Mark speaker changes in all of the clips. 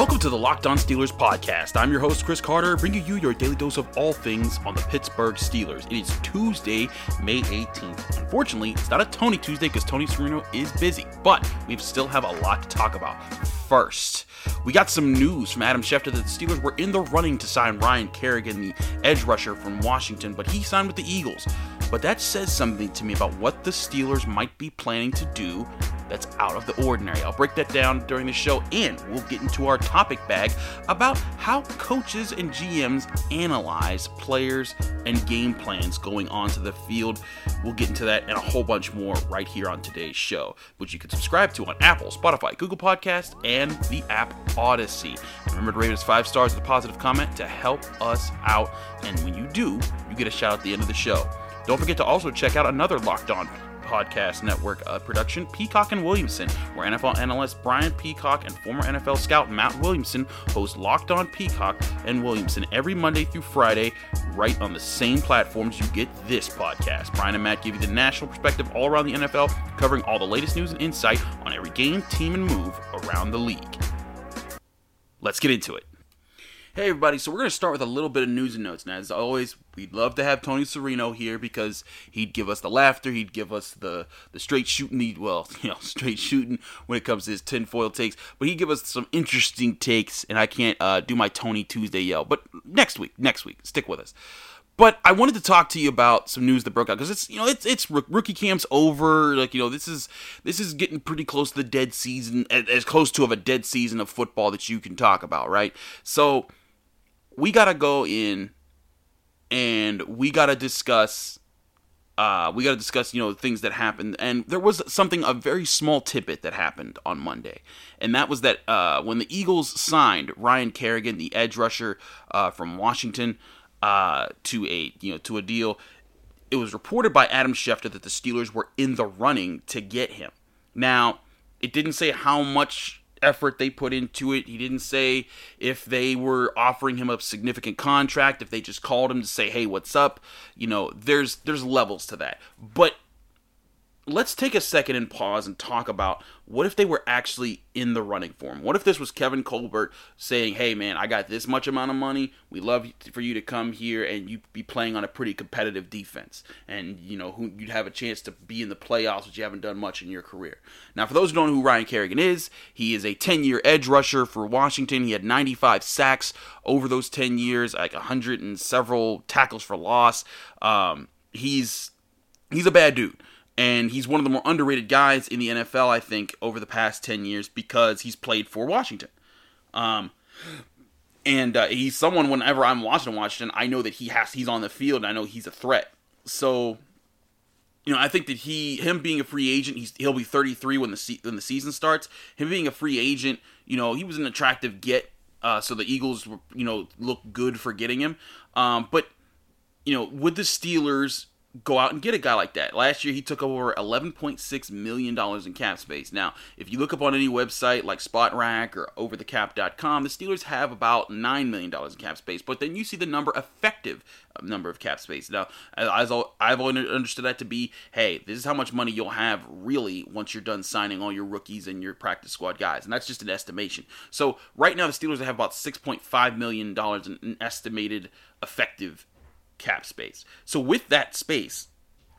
Speaker 1: Welcome to the Locked On Steelers podcast. I'm your host, Chris Carter, bringing you your daily dose of all things on the Pittsburgh Steelers. It is Tuesday, May 18th. Unfortunately, it's not a Tony Tuesday because Tony Serino is busy, but we still have a lot to talk about. First, we got some news from Adam Schefter that the Steelers were in the running to sign Ryan Kerrigan, the edge rusher from Washington, but he signed with the Eagles. But that says something to me about what the Steelers might be planning to do that's out of the ordinary. I'll break that down during the show, and we'll get into our topic bag about how coaches and GMs analyze players and game plans going onto the field. We'll get into that and a whole bunch more right here on today's show, which you can subscribe to on Apple, Spotify, Google Podcast, and the app Odyssey. And remember to rate us five stars with a positive comment to help us out. And when you do, you get a shout out at the end of the show. Don't forget to also check out another Locked On Podcast Network uh, production, Peacock and Williamson, where NFL analyst Brian Peacock and former NFL scout Matt Williamson host Locked On Peacock and Williamson every Monday through Friday, right on the same platforms you get this podcast. Brian and Matt give you the national perspective all around the NFL, covering all the latest news and insight on every game, team, and move around the league. Let's get into it. Hey everybody, so we're going to start with a little bit of news and notes. Now, as always, we'd love to have Tony Serino here because he'd give us the laughter, he'd give us the the straight shooting, he'd, well, you know, straight shooting when it comes to his tinfoil takes, but he'd give us some interesting takes, and I can't uh, do my Tony Tuesday yell, but next week, next week, stick with us. But I wanted to talk to you about some news that broke out because it's you know it's it's rookie camp's over. Like you know this is this is getting pretty close to the dead season, as close to of a dead season of football that you can talk about, right? So we gotta go in and we gotta discuss uh, we got to discuss, you know, things that happened. And there was something, a very small tidbit that happened on Monday. And that was that uh, when the Eagles signed Ryan Kerrigan, the edge rusher uh, from Washington, uh, to a, you know, to a deal, it was reported by Adam Schefter that the Steelers were in the running to get him. Now, it didn't say how much effort they put into it. He didn't say if they were offering him a significant contract, if they just called him to say, "Hey, what's up?" You know, there's there's levels to that. But let's take a second and pause and talk about what if they were actually in the running for him? What if this was Kevin Colbert saying, "Hey, man, I got this much amount of money. We love for you to come here and you be playing on a pretty competitive defense, and you know who you'd have a chance to be in the playoffs, which you haven't done much in your career." Now, for those who don't know who Ryan Kerrigan is, he is a 10-year edge rusher for Washington. He had 95 sacks over those 10 years, like 100 and several tackles for loss. Um, he's he's a bad dude and he's one of the more underrated guys in the NFL, I think, over the past ten years because he's played for Washington. Um, and uh, he's someone. Whenever I'm watching Washington, I know that he has he's on the field. and I know he's a threat. So, you know, I think that he him being a free agent, he's he'll be 33 when the se- when the season starts. Him being a free agent, you know, he was an attractive get. Uh, so the Eagles, you know, look good for getting him. Um, but you know, would the Steelers go out and get a guy like that. Last year, he took over $11.6 million in cap space. Now, if you look up on any website like Spotrac or OverTheCap.com, the Steelers have about $9 million in cap space, but then you see the number effective uh, number of cap space. Now, as I've always understood that to be, hey, this is how much money you'll have really once you're done signing all your rookies and your practice squad guys, and that's just an estimation. So right now, the Steelers have about $6.5 million in estimated effective cap space. So with that space,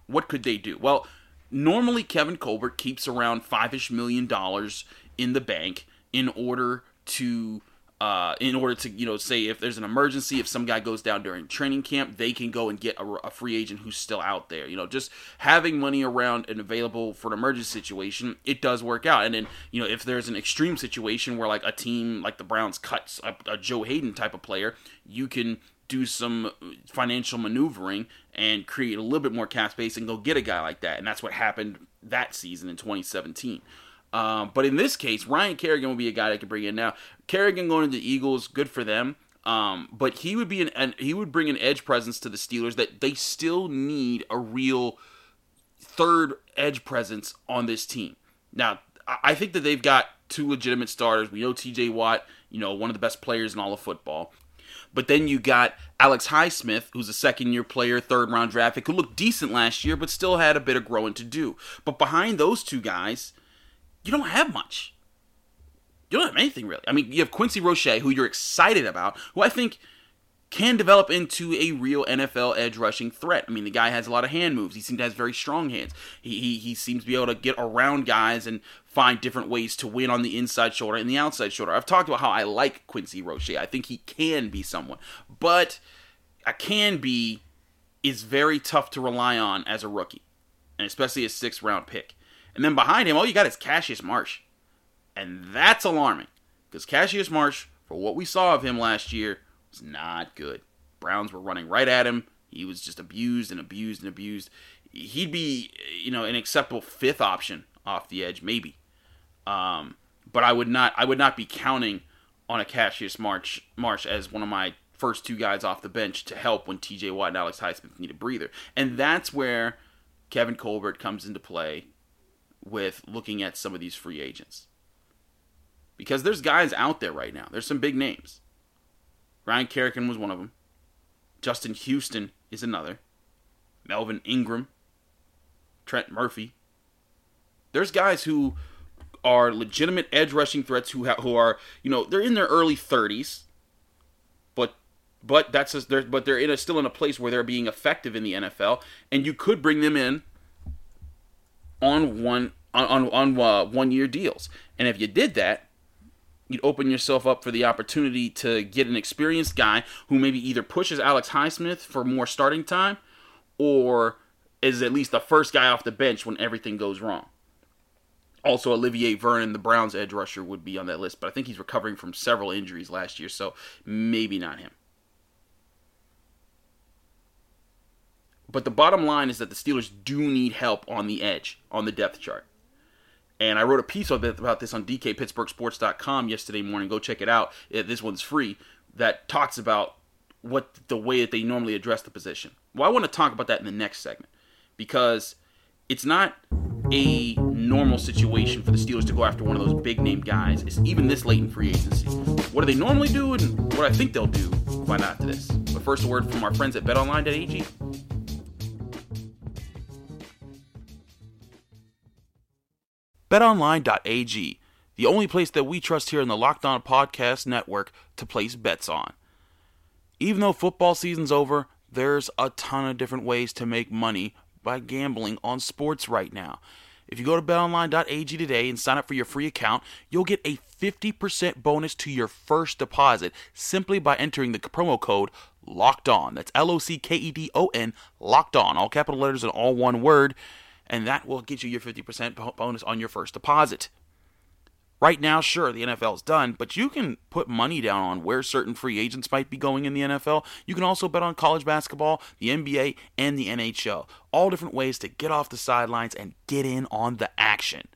Speaker 1: what could they do? Well, normally Kevin Colbert keeps around five-ish million dollars in the bank in order to uh, in order to you know say if there's an emergency if some guy goes down during training camp they can go and get a, a, free agent who's still out there you know just having money around and available for an emergency situation it does work out and then you know if there's an extreme situation where like a team like the browns cuts a, a Joe Haden type of player you can do some financial maneuvering and create a little bit more cap space and go get a guy like that. And that's what happened that season in 2017. Um, but in this case, Ryan Kerrigan will be a guy that could bring in now. Kerrigan going to the Eagles, good for them. Um, but he would be an, an he would bring an edge presence to the Steelers that they still need a real third edge presence on this team. Now, I think that they've got two legitimate starters. We know TJ Watt, you know, one of the best players in all of football. But then you got Alex Highsmith, who's a second year player, third round draft pick, who looked decent last year, but still had a bit of growing to do. But behind those two guys, you don't have much. You don't have anything really. I mean, you have Quincy Roche, who you're excited about, who I think can develop into a real NFL edge rushing threat. I mean, the guy has a lot of hand moves. He seems to have very strong hands. He, he, he seems to be able to get around guys and find different ways to win on the inside shoulder and the outside shoulder. I've talked about how I like Quincy Roche. I think he can be someone. But a can be is very tough to rely on as a rookie, and especially a sixth round pick. And then behind him, all you got is Cassius Marsh. And that's alarming because Cassius Marsh, for what we saw of him last year, was not good. Browns were running right at him. He was just abused and abused and abused. He'd be, you know, an acceptable fifth option off the edge, maybe. Um, but I would not, I would not be counting on a Cassius Marsh, Marsh as one of my first two guys off the bench to help when T.J. Watt and Alex Highsmith need a breather. And that's where Kevin Colbert comes into play with looking at some of these free agents. Because there's guys out there right now. There's some big names. Ryan Kerrigan was one of them. Justin Houston is another. Melvin Ingram, Trent Murphy. There's guys who are legitimate edge rushing threats who ha- who are you know they're in their early 30s, but but that's a, they're, but they're in a, still in a place where they're being effective in the NFL, and you could bring them in on one on on, on uh, one year deals, and if you did that, you'd open yourself up for the opportunity to get an experienced guy who maybe either pushes Alex Highsmith for more starting time or is at least the first guy off the bench when everything goes wrong. Also, Olivier Vernon, the Browns edge rusher, would be on that list, but I think he's recovering from several injuries last year, so maybe not him. But the bottom line is that the Steelers do need help on the edge, on the depth chart. And I wrote a piece about this on DKPittsburghSports.com yesterday morning. Go check it out. This one's free. That talks about what the way that they normally address the position. Well, I want to talk about that in the next segment because it's not a normal situation for the Steelers to go after one of those big name guys. It's even this late in free agency. What do they normally do, and what I think they'll do? Find out this. But first, a word from our friends at BetOnline.ag. BetOnline.ag, the only place that we trust here in the Locked On Podcast Network to place bets on. Even though football season's over, there's a ton of different ways to make money by gambling on sports right now. If you go to betonline.ag today and sign up for your free account, you'll get a 50% bonus to your first deposit simply by entering the promo code LOCKED ON. That's L O C K E D O N, locked on, all capital letters and all one word and that will get you your 50% bonus on your first deposit. Right now, sure, the NFL is done, but you can put money down on where certain free agents might be going in the NFL. You can also bet on college basketball, the NBA, and the NHL. All different ways to get off the sidelines and get in on the action.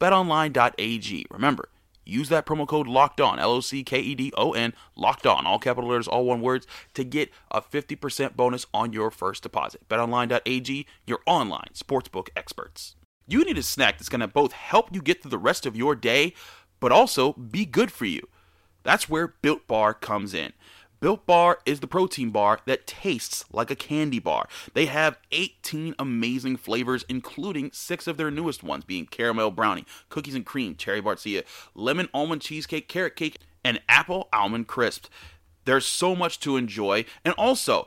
Speaker 1: BetOnline.ag. Remember, Use that promo code locked on, L O C K E D O N, locked on, all capital letters, all one words, to get a 50% bonus on your first deposit. BetOnline.ag, your online sportsbook experts. You need a snack that's going to both help you get through the rest of your day, but also be good for you. That's where Built Bar comes in. Built Bar is the protein bar that tastes like a candy bar. They have 18 amazing flavors, including six of their newest ones, being caramel brownie, cookies and cream, cherry barcia, lemon almond cheesecake, carrot cake, and apple almond crisp. There's so much to enjoy, and also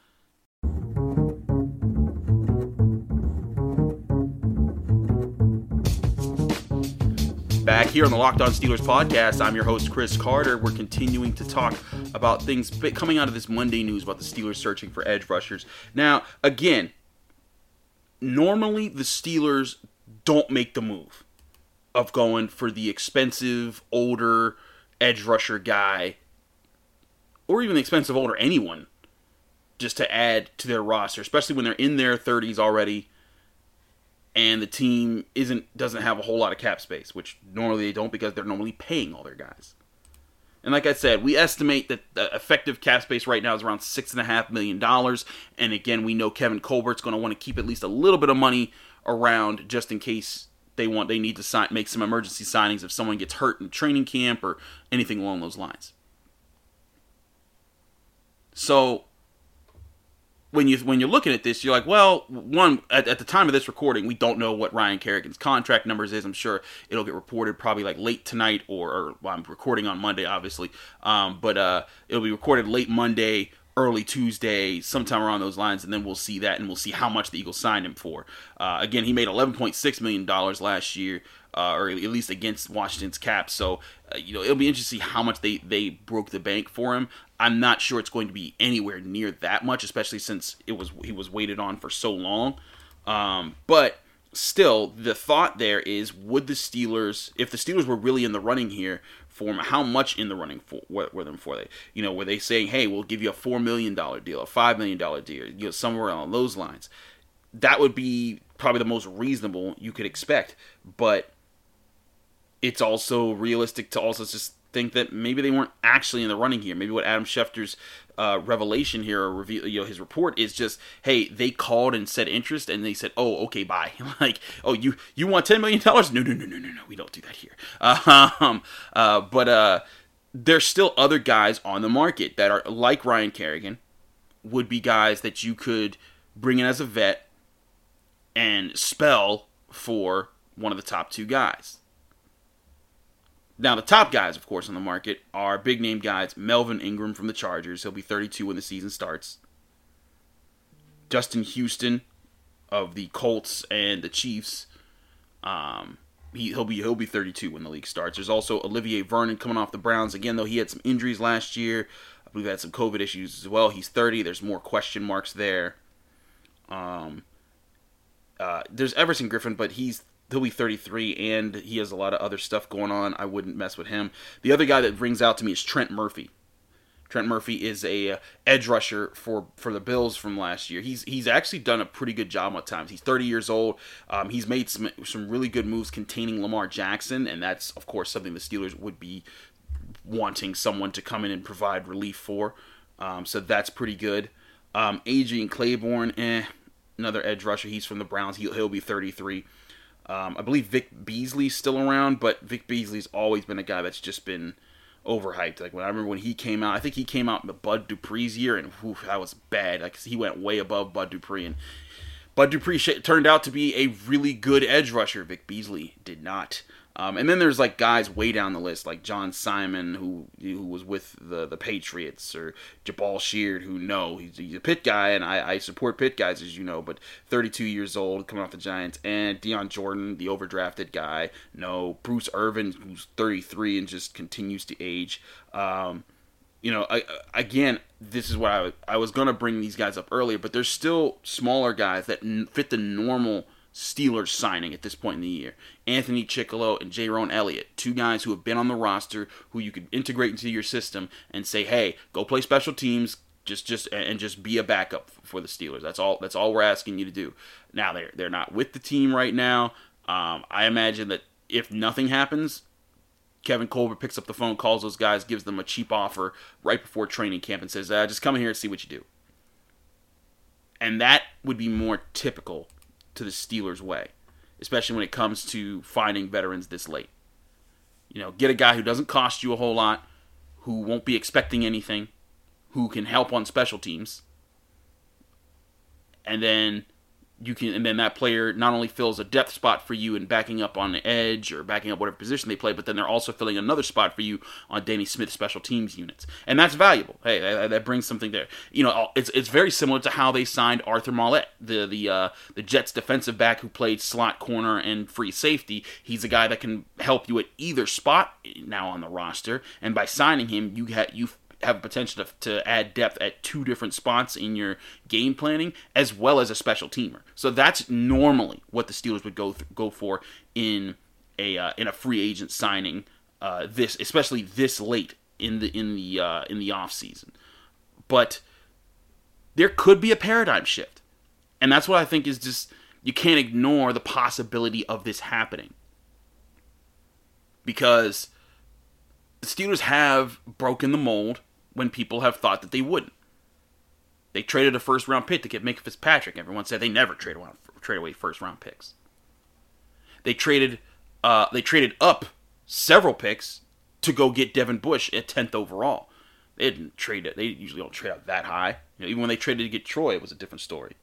Speaker 1: Back here on the Locked On Steelers podcast, I'm your host, Chris Carter. We're continuing to talk about things coming out of this Monday news about the Steelers searching for edge rushers. Now, again, normally the Steelers don't make the move of going for the expensive older edge rusher guy or even the expensive older anyone just to add to their roster, especially when they're in their 30s already and the team isn't doesn't have a whole lot of cap space, which normally they don't because they're normally paying all their guys. And like I said, we estimate that the effective cap space right now is around six and a half million dollars. And again, we know Kevin Colbert's going to want to keep at least a little bit of money around just in case they want they need to sign make some emergency signings if someone gets hurt in training camp or anything along those lines. So when you when you're looking at this, you're like, well, one at, at, the time of this recording, we don't know what Ryan Kerrigan's contract numbers is. I'm sure it'll get reported probably like late tonight, or, or well, I'm recording on Monday, obviously, um, but uh, it'll be recorded late Monday, early Tuesday, sometime around those lines, and then we'll see that, and we'll see how much the Eagles signed him for. Uh, again, he made 11.6 million dollars last year, uh, or at least against Washington's cap. So, uh, you know, it'll be interesting to see how much they they broke the bank for him. I'm not sure it's going to be anywhere near that much, especially since it was he was waited on for so long. Um, but still, the thought there is: would the Steelers, if the Steelers were really in the running here for him, how much in the running for were, them for? They, you know, were they saying, "Hey, we'll give you a four million dollar deal, a five million dollar deal, you know, somewhere along those lines"? That would be probably the most reasonable you could expect, but it's also realistic to also just think that maybe they weren't actually in the running here. Maybe what Adam Schefter's uh, revelation here or reveal, you know, his report is just, hey, they called and said interest, and they said, oh, okay, bye. like, oh, you you want ten million dollars? No, no, no, no, no, no. We don't do that here. Um, uh, but uh, there's still other guys on the market that are like Ryan Kerrigan, would be guys that you could bring in as a vet and spell for one of the top two guys. Now, the top guys, of course, on the market are big name guys. Melvin Ingram from the Chargers. He'll be 32 when the season starts. Justin Houston of the Colts and the Chiefs. Um, he, will be he'll be 32 when the league starts. There's also Olivier Vernon coming off the Browns again, though he had some injuries last year. I believe had some COVID issues as well. He's 30. There's more question marks there. Um, uh, there's Everson Griffen, but he's he'll be 33 and he has a lot of other stuff going on. I wouldn't mess with him. The other guy that rings out to me is Trent Murphy. Trent Murphy is a uh, edge rusher for for the Bills from last year. He's he's actually done a pretty good job at times. He's 30 years old. Um, he's made some some really good moves containing Lamar Jackson, and that's of course something the Steelers would be wanting someone to come in and provide relief for. Um, so that's pretty good. Um, Adrian Clayborn, eh, another edge rusher. He's from the Browns. He'll, he'll be 33. Um, I believe Vic Beasley's still around, but Vic Beasley's always been a guy that's just been overhyped. Like when I remember when he came out, I think he came out in the Bud Dupree's year, and whew, that was bad. Like he went way above Bud Dupree, and Bud Dupree turned out to be a really good edge rusher. Vic Beasley did not. Um, and then there's like guys way down the list, like John Simon, who who was with the the Patriots, or Jabaal Sheard, who no, he's, he's a Pitt guy, and I, I support Pitt guys, as you know, but 32 years old, coming off the Giants, and Dion Jordan, the overdrafted guy, no, Bruce Irvin, who's 33 and just continues to age. Um, you know, I, again, this is what I, I was going to bring these guys up earlier, but there's still smaller guys that fit the normal – Steelers signing at this point in the year. Anthony Chickillo and Jayrone Elliott, two guys who have been on the roster, who you could integrate into your system and say, "Hey, go play special teams, just just and just be a backup for the Steelers." That's all. That's all we're asking you to do. Now they're they're not with the team right now. Um, I imagine that if nothing happens, Kevin Colbert picks up the phone, calls those guys, gives them a cheap offer right before training camp, and says, uh, "Just come in here and see what you do." And that would be more typical to the Steelers' way, especially when it comes to finding veterans this late. You know, get a guy who doesn't cost you a whole lot, who won't be expecting anything, who can help on special teams, and then you can and then that player not only fills a depth spot for you and backing up on the edge or backing up whatever position they play, but then they're also filling another spot for you on Danny Smith's special teams units, and that's valuable. Hey, that, that brings something there. You know, it's it's very similar to how they signed Arthur Maulet, the the uh, the Jets defensive back who played slot corner and free safety. He's a guy that can help you at either spot now on the roster, and by signing him, you ha- you have potential to, to add depth at two different spots in your game planning, as well as a special teamer. So that's normally what the Steelers would go th- go for in a uh, in a free agent signing. Uh, this especially this late in the in the uh, in the off season, but there could be a paradigm shift, and that's what I think is just you can't ignore the possibility of this happening because the Steelers have broken the mold when people have thought that they wouldn't. They traded a first round pick to get Minkah Fitzpatrick. Everyone said they never trade away, trade away first round picks. They traded uh, they traded up several picks to go get Devin Bush at tenth overall. They didn't trade it. They usually don't trade up that high. You know, even when they traded to get Troy, it was a different story.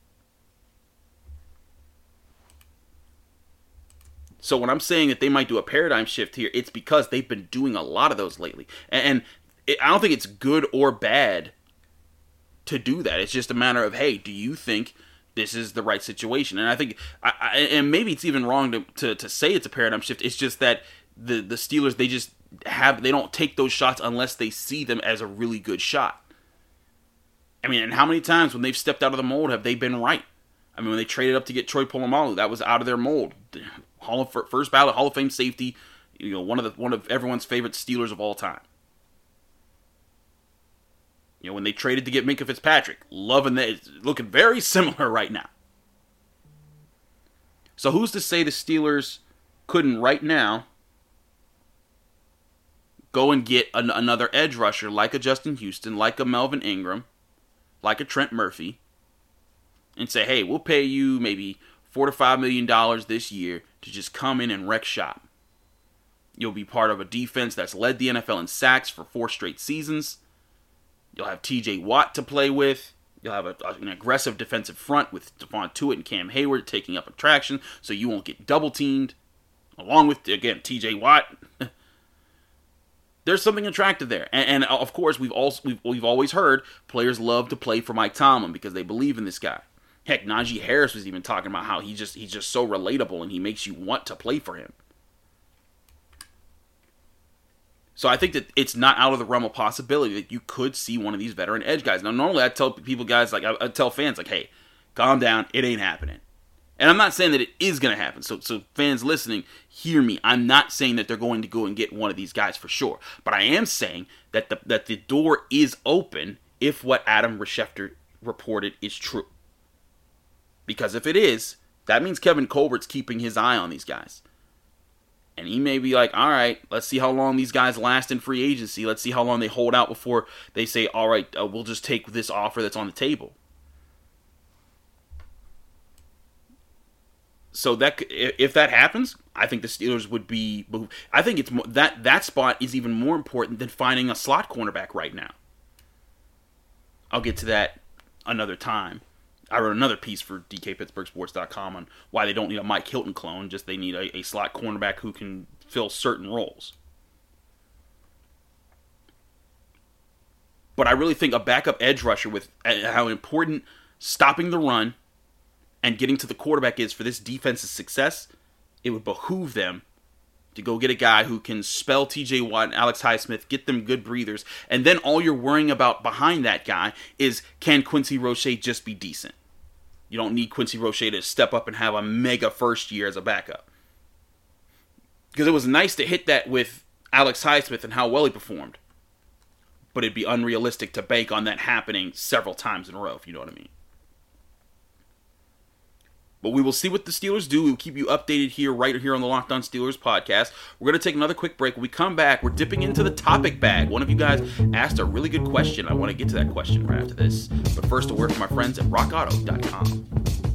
Speaker 1: So when I'm saying that they might do a paradigm shift here, it's because they've been doing a lot of those lately, and it, I don't think it's good or bad to do that. It's just a matter of hey, do you think this is the right situation? And I think, I, I, and maybe it's even wrong to, to to say it's a paradigm shift. It's just that the the Steelers they just have they don't take those shots unless they see them as a really good shot. I mean, and how many times when they've stepped out of the mold have they been right? I mean, when they traded up to get Troy Polamalu, that was out of their mold. Hall of first ballot Hall of Fame safety, you know, one of the one of everyone's favorite Steelers of all time. You know, when they traded to get Minkah Fitzpatrick, loving that, it's looking very similar right now. So who's to say the Steelers couldn't right now go and get an, another edge rusher like a Justin Houston, like a Melvin Ingram, like a Trent Murphy, and say, hey, we'll pay you maybe four to five million dollars this year to just come in and wreck shop. You'll be part of a defense that's led the NFL in sacks for four straight seasons. You'll have TJ Watt to play with. You'll have a, an aggressive defensive front with Stephon Tuitt and Cam Heyward taking up attraction so you won't get double teamed. Along with, again, TJ Watt. There's something attractive there. And, and, of course, we've, also, we've, we've always heard players love to play for Mike Tomlin because they believe in this guy. Heck, Najee Harris was even talking about how he just he's just so relatable and he makes you want to play for him. So I think that it's not out of the realm of possibility that you could see one of these veteran edge guys. Now, normally I tell people, guys, like I, I tell fans, like, hey, calm down, it ain't happening. And I'm not saying that it is going to happen. So, so fans listening, hear me. I'm not saying that they're going to go and get one of these guys for sure. But I am saying that the that the door is open if what Adam Schefter reported is true. Because if it is, that means Kevin Colbert's keeping his eye on these guys. And he may be like, all right, let's see how long these guys last in free agency. Let's see how long they hold out before they say, all right, uh, we'll just take this offer that's on the table. So that if that happens, I think the Steelers would be. I think it's that that spot is even more important than finding a slot cornerback right now. I'll get to that another time. I wrote another piece for DKPittsburghSports.com on why they don't need a Mike Hilton clone, just they need a, a slot cornerback who can fill certain roles. But I really think a backup edge rusher with uh, how important stopping the run and getting to the quarterback is for this defense's success, it would behoove them to go get a guy who can spell TJ Watt and Alex Highsmith, get them good breathers, and then all you're worrying about behind that guy is can Quincy Roche just be decent? You don't need Quincy Roche to step up and have a mega first year as a backup. Because it was nice to hit that with Alex Highsmith and how well he performed. But it'd be unrealistic to bank on that happening several times in a row, if you know what I mean. But we will see what the Steelers do. We'll keep you updated here, right here on the Locked On Steelers podcast. We're going to take another quick break. When we come back, we're dipping into the topic bag. One of you guys asked a really good question. I want to get to that question right after this. But first, a word from my friends at rockauto.com.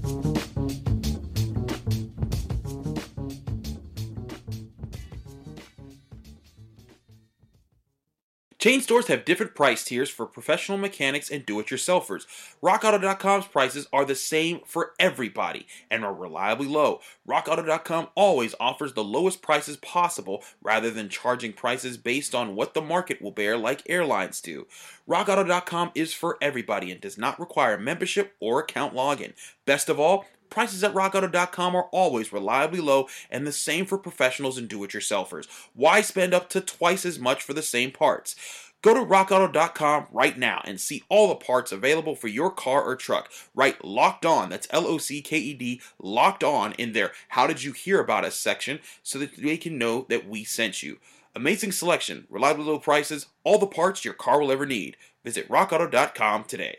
Speaker 1: Chain stores have different price tiers for professional mechanics and do it yourselfers. RockAuto.com's prices are the same for everybody and are reliably low. RockAuto.com always offers the lowest prices possible rather than charging prices based on what the market will bear, like airlines do. RockAuto.com is for everybody and does not require membership or account login. Best of all, Prices at rockauto.com are always reliably low and the same for professionals and do it yourselfers. Why spend up to twice as much for the same parts? Go to rockauto.com right now and see all the parts available for your car or truck. Write locked on, that's L O C K E D, locked on in their How Did You Hear About Us section so that they can know that we sent you. Amazing selection, reliable low prices, all the parts your car will ever need. Visit rockauto.com today.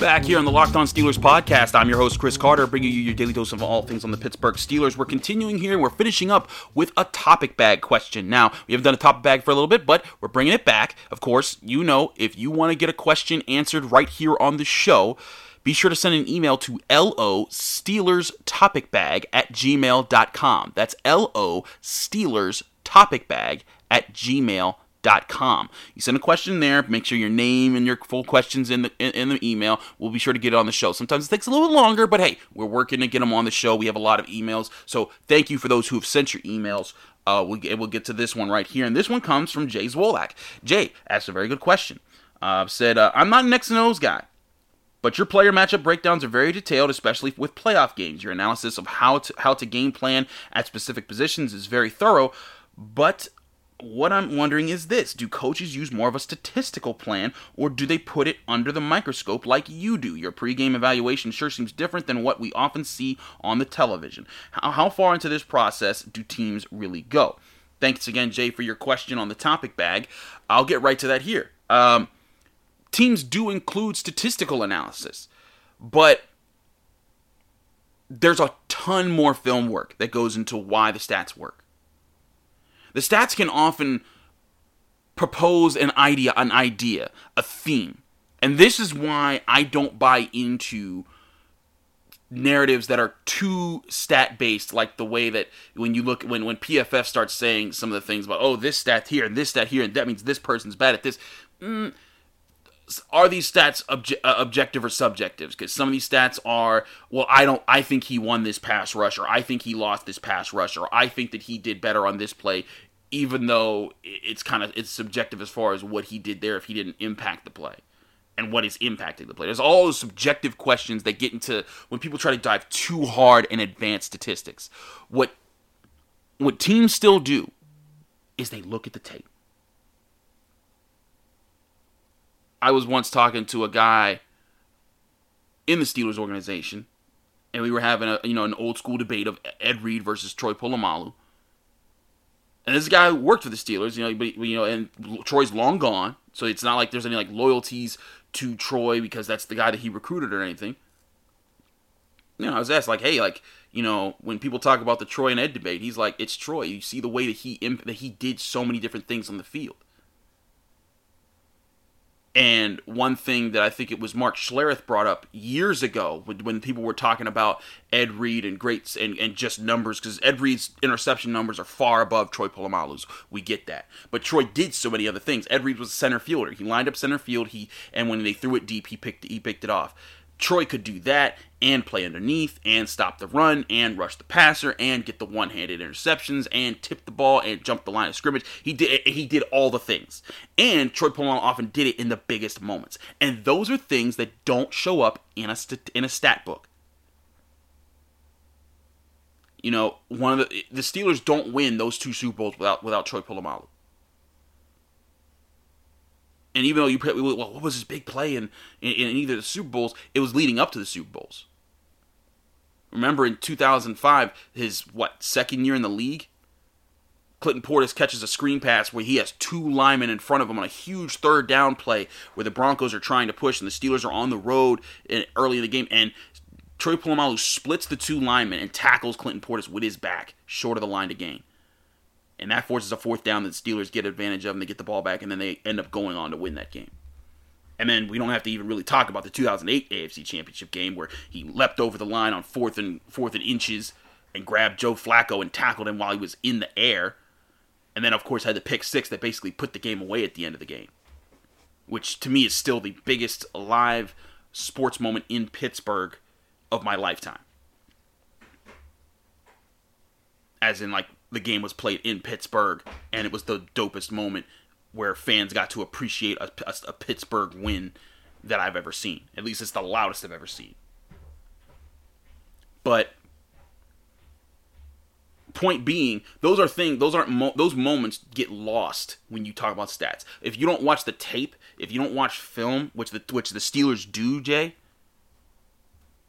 Speaker 1: Back here on the Locked On Steelers podcast, I'm your host, Chris Carter, bringing you your daily dose of all things on the Pittsburgh Steelers. We're continuing here. And we're finishing up with a topic bag question. Now, we haven't done a topic bag for a little bit, but we're bringing it back. Of course, you know, if you want to get a question answered right here on the show, be sure to send an email to LO Steelers Topic Bag at gmail.com. That's LO Steelers Topic Bag at gmail.com com. You send a question there. Make sure your name and your full questions in the in, in, the email. We'll be sure to get it on the show. Sometimes it takes a little longer, but hey, we're working to get them on the show. We have a lot of emails, so thank you for those who have sent your emails. Uh, we'll, get, we'll get to this one right here, and this one comes from Jay Zwolak. Jay asked a very good question. Uh, said, uh, "I'm not an X and O's guy." But your player matchup breakdowns are very detailed, especially with playoff games. Your analysis of how to how to game plan at specific positions is very thorough. But what I'm wondering is this Do coaches use more of a statistical plan, or do they put it under the microscope like you do? Your pregame evaluation sure seems different than what we often see on the television. How, how far into this process do teams really go? Thanks again, Jay, for your question on the topic bag. I'll get right to that here. Um, teams do include statistical analysis, but there's a ton more film work that goes into why the stats work. The stats can often propose an idea, an idea, a theme. And this is why I don't buy into narratives that are too stat based like the way that when you look when when PFF starts saying some of the things about oh this stat here and this stat here and that means this person's bad at this mm, are these stats obje- uh, objective or subjective? Because some of these stats are, well, I don't, I think he won this pass rush, or I think he lost this pass rush, or I think that he did better on this play, even though it's kind of it's subjective as far as what he did there if he didn't impact the play and what is impacting the play. There's all those subjective questions that get into when people try to dive too hard in advanced statistics. What what teams still do is they look at the tape. I was once talking to a guy in the Steelers organization, and we were having a you know an old school debate of Ed Reed versus Troy Polamalu. And this guy worked for the Steelers, you know, but you know, and Troy's long gone, so it's not like there's any like loyalties to Troy because that's the guy that he recruited or anything. You know, I was asked like, hey, like, you know, when people talk about the Troy and Ed debate, he's like, it's Troy. You see the way that he imp- that he did so many different things on the field. And one thing that I think it was Mark Schlereth brought up years ago when, people were talking about Ed Reed and greats and, and just numbers, because Ed Reed's interception numbers are far above Troy Polamalu's. We get that. But Troy did so many other things. Ed Reed was a center fielder. He lined up center field, he and when they threw it deep, he picked he picked it off. Troy could do that and play underneath and stop the run and rush the passer and get the one-handed interceptions and tip the ball and jump the line of scrimmage. He did he did all the things. And Troy Polamalu often did it in the biggest moments. And those are things that don't show up in a st- in a stat book. You know, one of the the Steelers don't win those two Super Bowls without without Troy Polamalu. And even though you put, well, what was his big play in, in, in either the Super Bowls? It was leading up to the Super Bowls. Remember in 2005, his what second year in the league, Clinton Portis catches a screen pass where he has two linemen in front of him on a huge third down play where the Broncos are trying to push and the Steelers are on the road in, early in the game and Troy Polamalu splits the two linemen and tackles Clinton Portis with his back short of the line to gain and that forces a fourth down that the Steelers get advantage of and they get the ball back and then they end up going on to win that game. And then we don't have to even really talk about the 2008 AFC Championship game where he leapt over the line on fourth and fourth and inches and grabbed Joe Flacco and tackled him while he was in the air. And then of course had the pick six that basically put the game away at the end of the game. Which to me is still the biggest live sports moment in Pittsburgh of my lifetime. As in like the game was played in Pittsburgh, and it was the dopest moment where fans got to appreciate a, a, a, Pittsburgh win that I've ever seen. At least it's the loudest I've ever seen. But point being, those are things. Those aren't mo- those moments get lost when you talk about stats. If you don't watch the tape, if you don't watch film, which the which the Steelers do, Jay.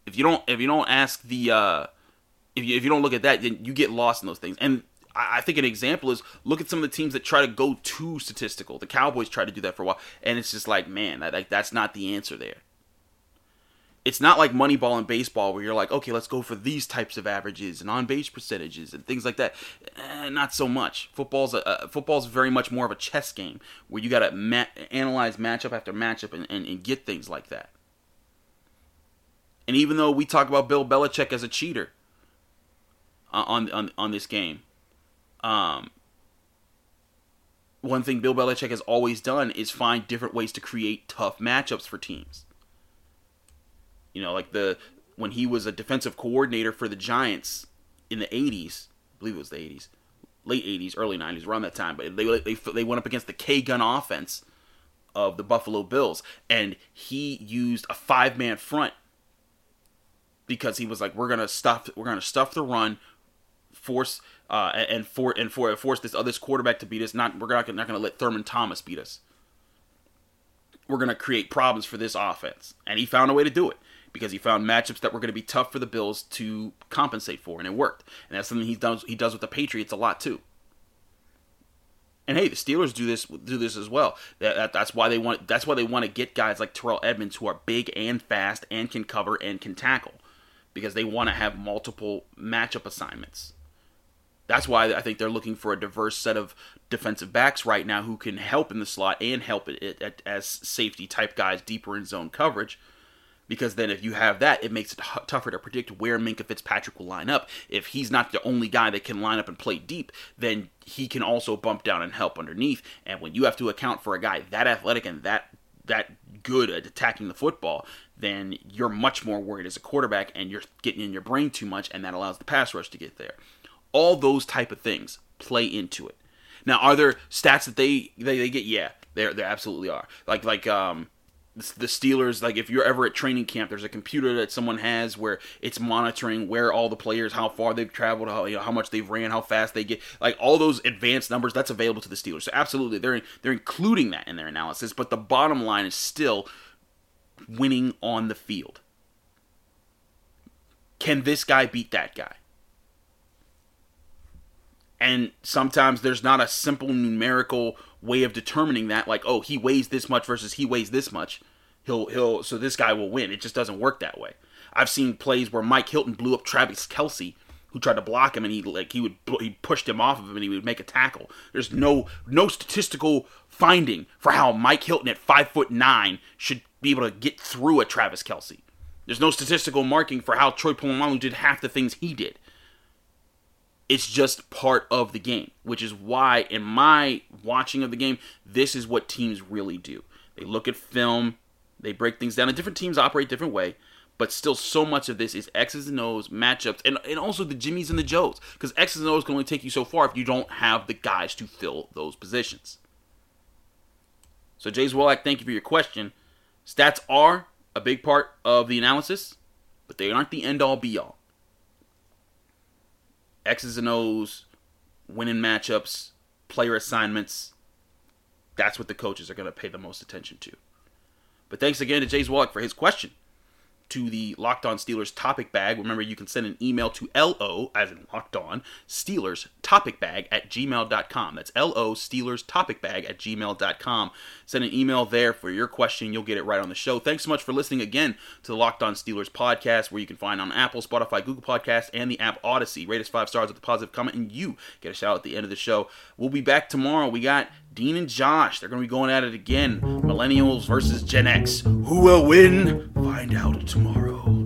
Speaker 1: If you don't if you don't ask the uh, if you if you don't look at that, then you get lost in those things. And I think an example is look at some of the teams that try to go too statistical. The Cowboys tried to do that for a while, and it's just like, man, that, like that's not the answer there it's not like Moneyball in baseball where you're like, okay, let's go for these types of averages and on base percentages and things like that. Eh, not so much. Football's a, football's very much more of a chess game where you got to ma- analyze matchup after matchup and, and, and get things like that. And even though we talk about Bill Belichick as a cheater uh, on on on this game, um, one thing Bill Belichick has always done is find different ways to create tough matchups for teams. You know, like the when he was a defensive coordinator for the Giants in the 80s, I believe it was the 80s, late 80s, early 90s, around that time. But they they they went up against the K gun offense of the Buffalo Bills, and he used a five man front because he was like, we're gonna stuff we're gonna stuff the run, force uh, and for and for force this other quarterback to beat us. Not we're not, not gonna let Thurman Thomas beat us. We're gonna create problems for this offense, and he found a way to do it because he found matchups that were going to be tough for the Bills to compensate for, and it worked. And that's something he does he does with the Patriots a lot too. And hey, the Steelers do this do this as well. That, that, that's why they want that's why they want to get guys like Terrell Edmunds who are big and fast and can cover and can tackle because they want to have multiple matchup assignments. That's why I think they're looking for a diverse set of defensive backs right now who can help in the slot and help it, it, it as safety type guys deeper in zone coverage because then if you have that, it makes it h- tougher to predict where Minkah Fitzpatrick will line up. If he's not the only guy that can line up and play deep, then he can also bump down and help underneath. And when you have to account for a guy that athletic and that that good at attacking the football, then you're much more worried as a quarterback and you're getting in your brain too much and that allows the pass rush to get there. All those type of things play into it. Now, are there stats that they they, they get? Yeah, there there absolutely are. Like like um the Steelers, like if you're ever at training camp, there's a computer that someone has where it's monitoring where all the players, how far they've traveled, how you know how much they've ran, how fast they get, like all those advanced numbers. That's available to the Steelers. So absolutely, they're they're including that in their analysis. But the bottom line is still winning on the field. Can this guy beat that guy? And sometimes there's not a simple numerical way of determining that like oh he weighs this much versus he weighs this much. He'll he'll so this guy will win. It just doesn't work that way. I've seen plays where mike hilton blew up travis Kelce, who tried to block him and he like he would he pushed him off of him and he would make a tackle. There's no no statistical finding for how mike hilton at five foot nine should be able to get through a travis Kelce. there's no statistical marking for how troy polamalu did half the things he did it's just part of the game, which is why, in my watching of the game, this is what teams really do. They look at film, they break things down, and different teams operate different way. But still, so much of this is X's and O's, matchups, and, and also the Jimmies and the Joes. Because X's and O's can only take you so far if you don't have the guys to fill those positions. So, Jay Zwolak, thank you for your question. Stats are a big part of the analysis, but they aren't the end all be all. X's and O's, winning matchups, player assignments. That's what the coaches are going to pay the most attention to. But thanks again to Jay Zwolak for his question to the Locked On Steelers topic bag. Remember, you can send an email to LO, as in Locked On, Steelers topic bag at gmail.com. That's LO Steelers topic bag at gmail.com. Send an email there for your question. You'll get it right on the show. Thanks so much for listening again to the Locked On Steelers podcast, where you can find on Apple, Spotify, Google Podcasts, and the app Odyssey. Rate us five stars with a positive comment, and you get a shout out at the end of the show. We'll be back tomorrow. We got Dean and Josh, they're going to be going at it again. Millennials versus Gen X. Who will win? Find out tomorrow.